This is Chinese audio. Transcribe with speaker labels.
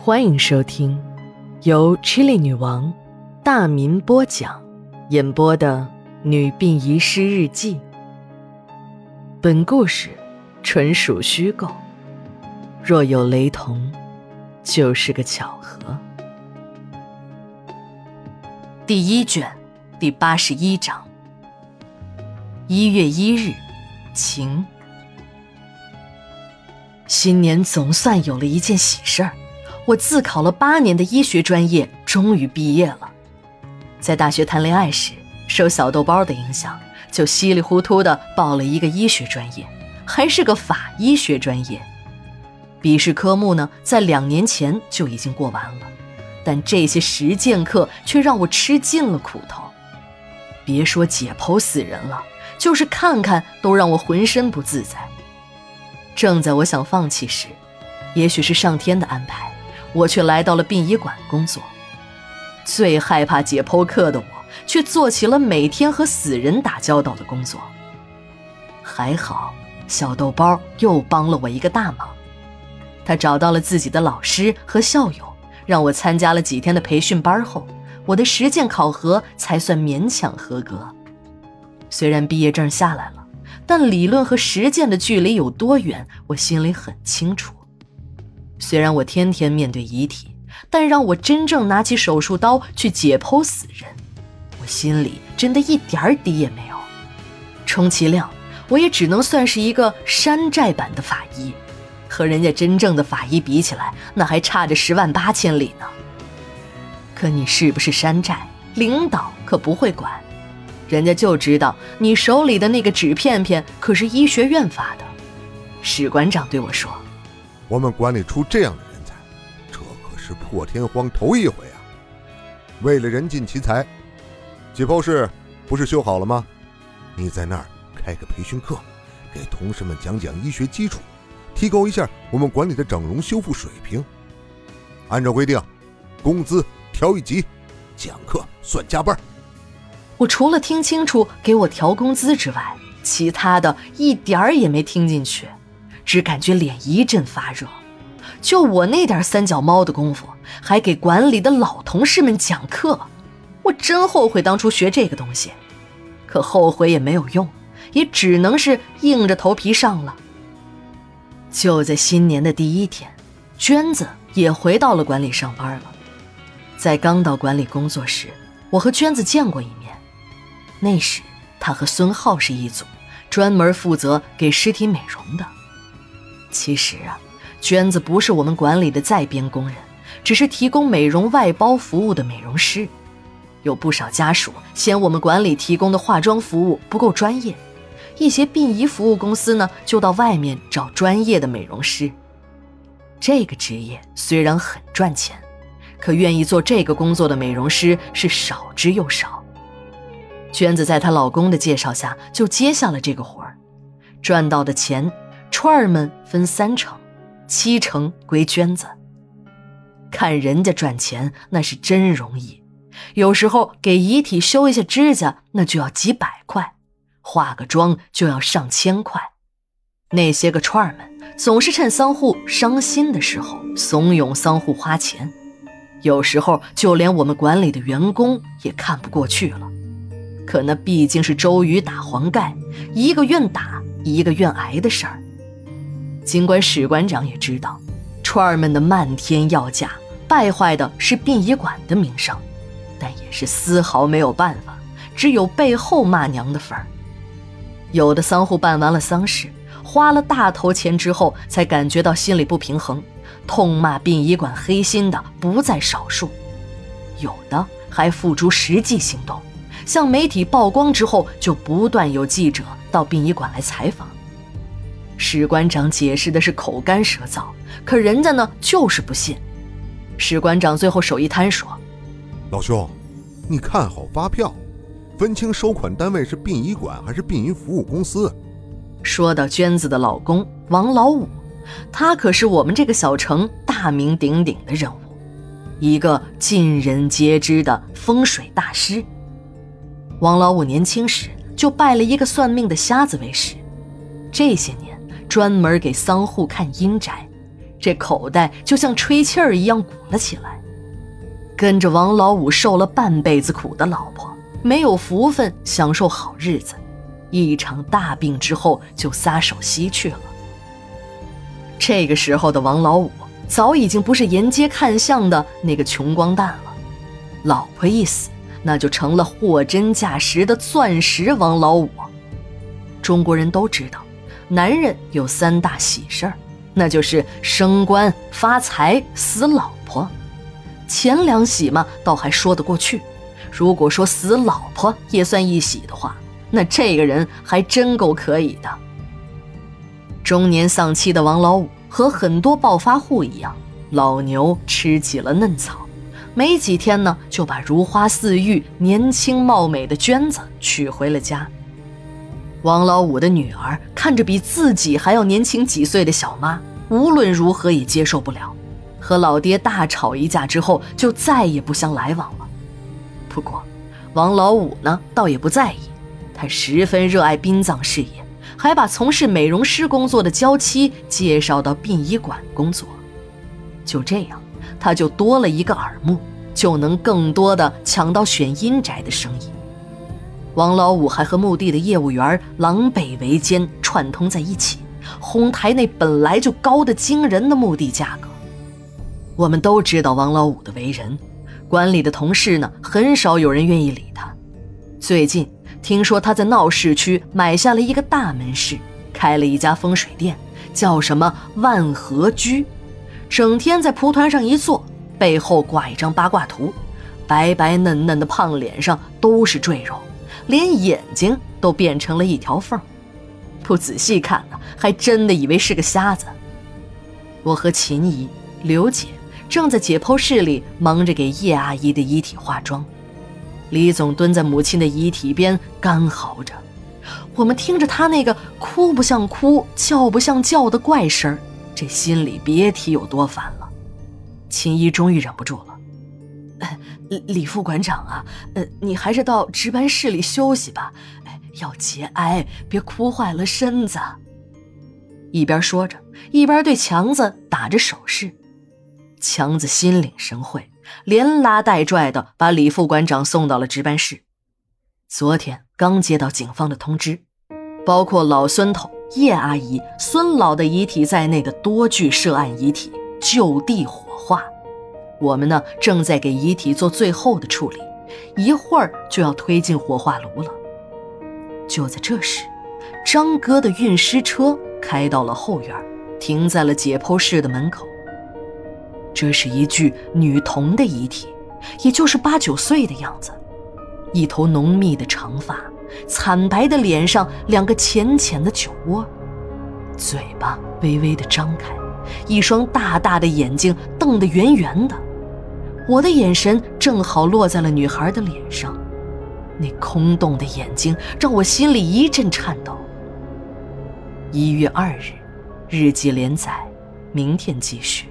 Speaker 1: 欢迎收听由 Chili 女王大民播讲、演播的《女病遗失日记》。本故事纯属虚构，若有雷同，就是个巧合。第一卷第八十一章。一月一日，晴。新年总算有了一件喜事儿，我自考了八年的医学专业终于毕业了。在大学谈恋爱时，受小豆包的影响，就稀里糊涂的报了一个医学专业，还是个法医学专业。笔试科目呢，在两年前就已经过完了，但这些实践课却让我吃尽了苦头。别说解剖死人了，就是看看都让我浑身不自在。正在我想放弃时，也许是上天的安排，我却来到了殡仪馆工作。最害怕解剖课的我，却做起了每天和死人打交道的工作。还好，小豆包又帮了我一个大忙，他找到了自己的老师和校友，让我参加了几天的培训班后，我的实践考核才算勉强合格。虽然毕业证下来了。但理论和实践的距离有多远，我心里很清楚。虽然我天天面对遗体，但让我真正拿起手术刀去解剖死人，我心里真的一点底也没有。充其量，我也只能算是一个山寨版的法医，和人家真正的法医比起来，那还差着十万八千里呢。可你是不是山寨，领导可不会管。人家就知道你手里的那个纸片片可是医学院发的，史馆长对我说：“
Speaker 2: 我们管理出这样的人才，这可是破天荒头一回啊！为了人尽其才，解剖室不是修好了吗？你在那儿开个培训课，给同事们讲讲医学基础，提高一下我们管理的整容修复水平。按照规定，工资调一级，讲课算加班。”
Speaker 1: 我除了听清楚给我调工资之外，其他的一点儿也没听进去，只感觉脸一阵发热。就我那点三脚猫的功夫，还给馆里的老同事们讲课，我真后悔当初学这个东西。可后悔也没有用，也只能是硬着头皮上了。就在新年的第一天，娟子也回到了馆里上班了。在刚到馆里工作时，我和娟子见过一面。那时，她和孙浩是一组，专门负责给尸体美容的。其实啊，娟子不是我们管理的在编工人，只是提供美容外包服务的美容师。有不少家属嫌我们管理提供的化妆服务不够专业，一些殡仪服务公司呢，就到外面找专业的美容师。这个职业虽然很赚钱，可愿意做这个工作的美容师是少之又少。娟子在她老公的介绍下就接下了这个活儿，赚到的钱，串儿们分三成，七成归娟子。看人家赚钱那是真容易，有时候给遗体修一下指甲那就要几百块，化个妆就要上千块。那些个串儿们总是趁丧户伤心的时候怂恿丧户花钱，有时候就连我们馆里的员工也看不过去了。可那毕竟是周瑜打黄盖，一个愿打一个愿挨的事儿。尽管史馆长也知道，串儿们的漫天要价败坏的是殡仪馆的名声，但也是丝毫没有办法，只有背后骂娘的份儿。有的丧户办完了丧事，花了大头钱之后，才感觉到心里不平衡，痛骂殡仪馆黑心的不在少数。有的还付诸实际行动。向媒体曝光之后，就不断有记者到殡仪馆来采访。史馆长解释的是口干舌燥，可人家呢就是不信。史馆长最后手一摊说：“
Speaker 2: 老兄，你看好发票，分清收款单位是殡仪馆还是殡仪服务公司。”
Speaker 1: 说到娟子的老公王老五，他可是我们这个小城大名鼎鼎的人物，一个尽人皆知的风水大师。王老五年轻时就拜了一个算命的瞎子为师，这些年专门给丧户看阴宅，这口袋就像吹气儿一样鼓了起来。跟着王老五受了半辈子苦的老婆，没有福分享受好日子，一场大病之后就撒手西去了。这个时候的王老五早已经不是沿街看相的那个穷光蛋了，老婆一死，那就成了货真价实的钻石王老五。中国人都知道，男人有三大喜事儿，那就是升官、发财、死老婆。前两喜嘛，倒还说得过去；如果说死老婆也算一喜的话，那这个人还真够可以的。中年丧妻的王老五和很多暴发户一样，老牛吃起了嫩草，没几天呢，就把如花似玉、年轻貌美的娟子娶回了家。王老五的女儿看着比自己还要年轻几岁的小妈，无论如何也接受不了，和老爹大吵一架之后，就再也不相来往了。不过，王老五呢，倒也不在意，他十分热爱殡葬事业。还把从事美容师工作的娇妻介绍到殡仪馆工作，就这样，他就多了一个耳目，就能更多的抢到选阴宅的生意。王老五还和墓地的业务员狼狈为奸，串通在一起，哄抬那本来就高的惊人的墓地价格。我们都知道王老五的为人，管理的同事呢，很少有人愿意理他。最近。听说他在闹市区买下了一个大门市，开了一家风水店，叫什么万和居，整天在蒲团上一坐，背后挂一张八卦图，白白嫩嫩的胖脸上都是赘肉，连眼睛都变成了一条缝，不仔细看呢，还真的以为是个瞎子。我和秦姨、刘姐正在解剖室里忙着给叶阿姨的遗体化妆。李总蹲在母亲的遗体边干嚎着，我们听着他那个哭不像哭、叫不像叫的怪声这心里别提有多烦了。秦姨终于忍不住了：“李副馆长啊，呃，你还是到值班室里休息吧，要节哀，别哭坏了身子。”一边说着，一边对强子打着手势。强子心领神会。连拉带拽的把李副馆长送到了值班室。昨天刚接到警方的通知，包括老孙头、叶阿姨、孙老的遗体在内的多具涉案遗体就地火化。我们呢正在给遗体做最后的处理，一会儿就要推进火化炉了。就在这时，张哥的运尸车开到了后院，停在了解剖室的门口。这是一具女童的遗体，也就是八九岁的样子，一头浓密的长发，惨白的脸上两个浅浅的酒窝，嘴巴微微的张开，一双大大的眼睛瞪得圆圆的。我的眼神正好落在了女孩的脸上，那空洞的眼睛让我心里一阵颤抖。一月二日，日记连载，明天继续。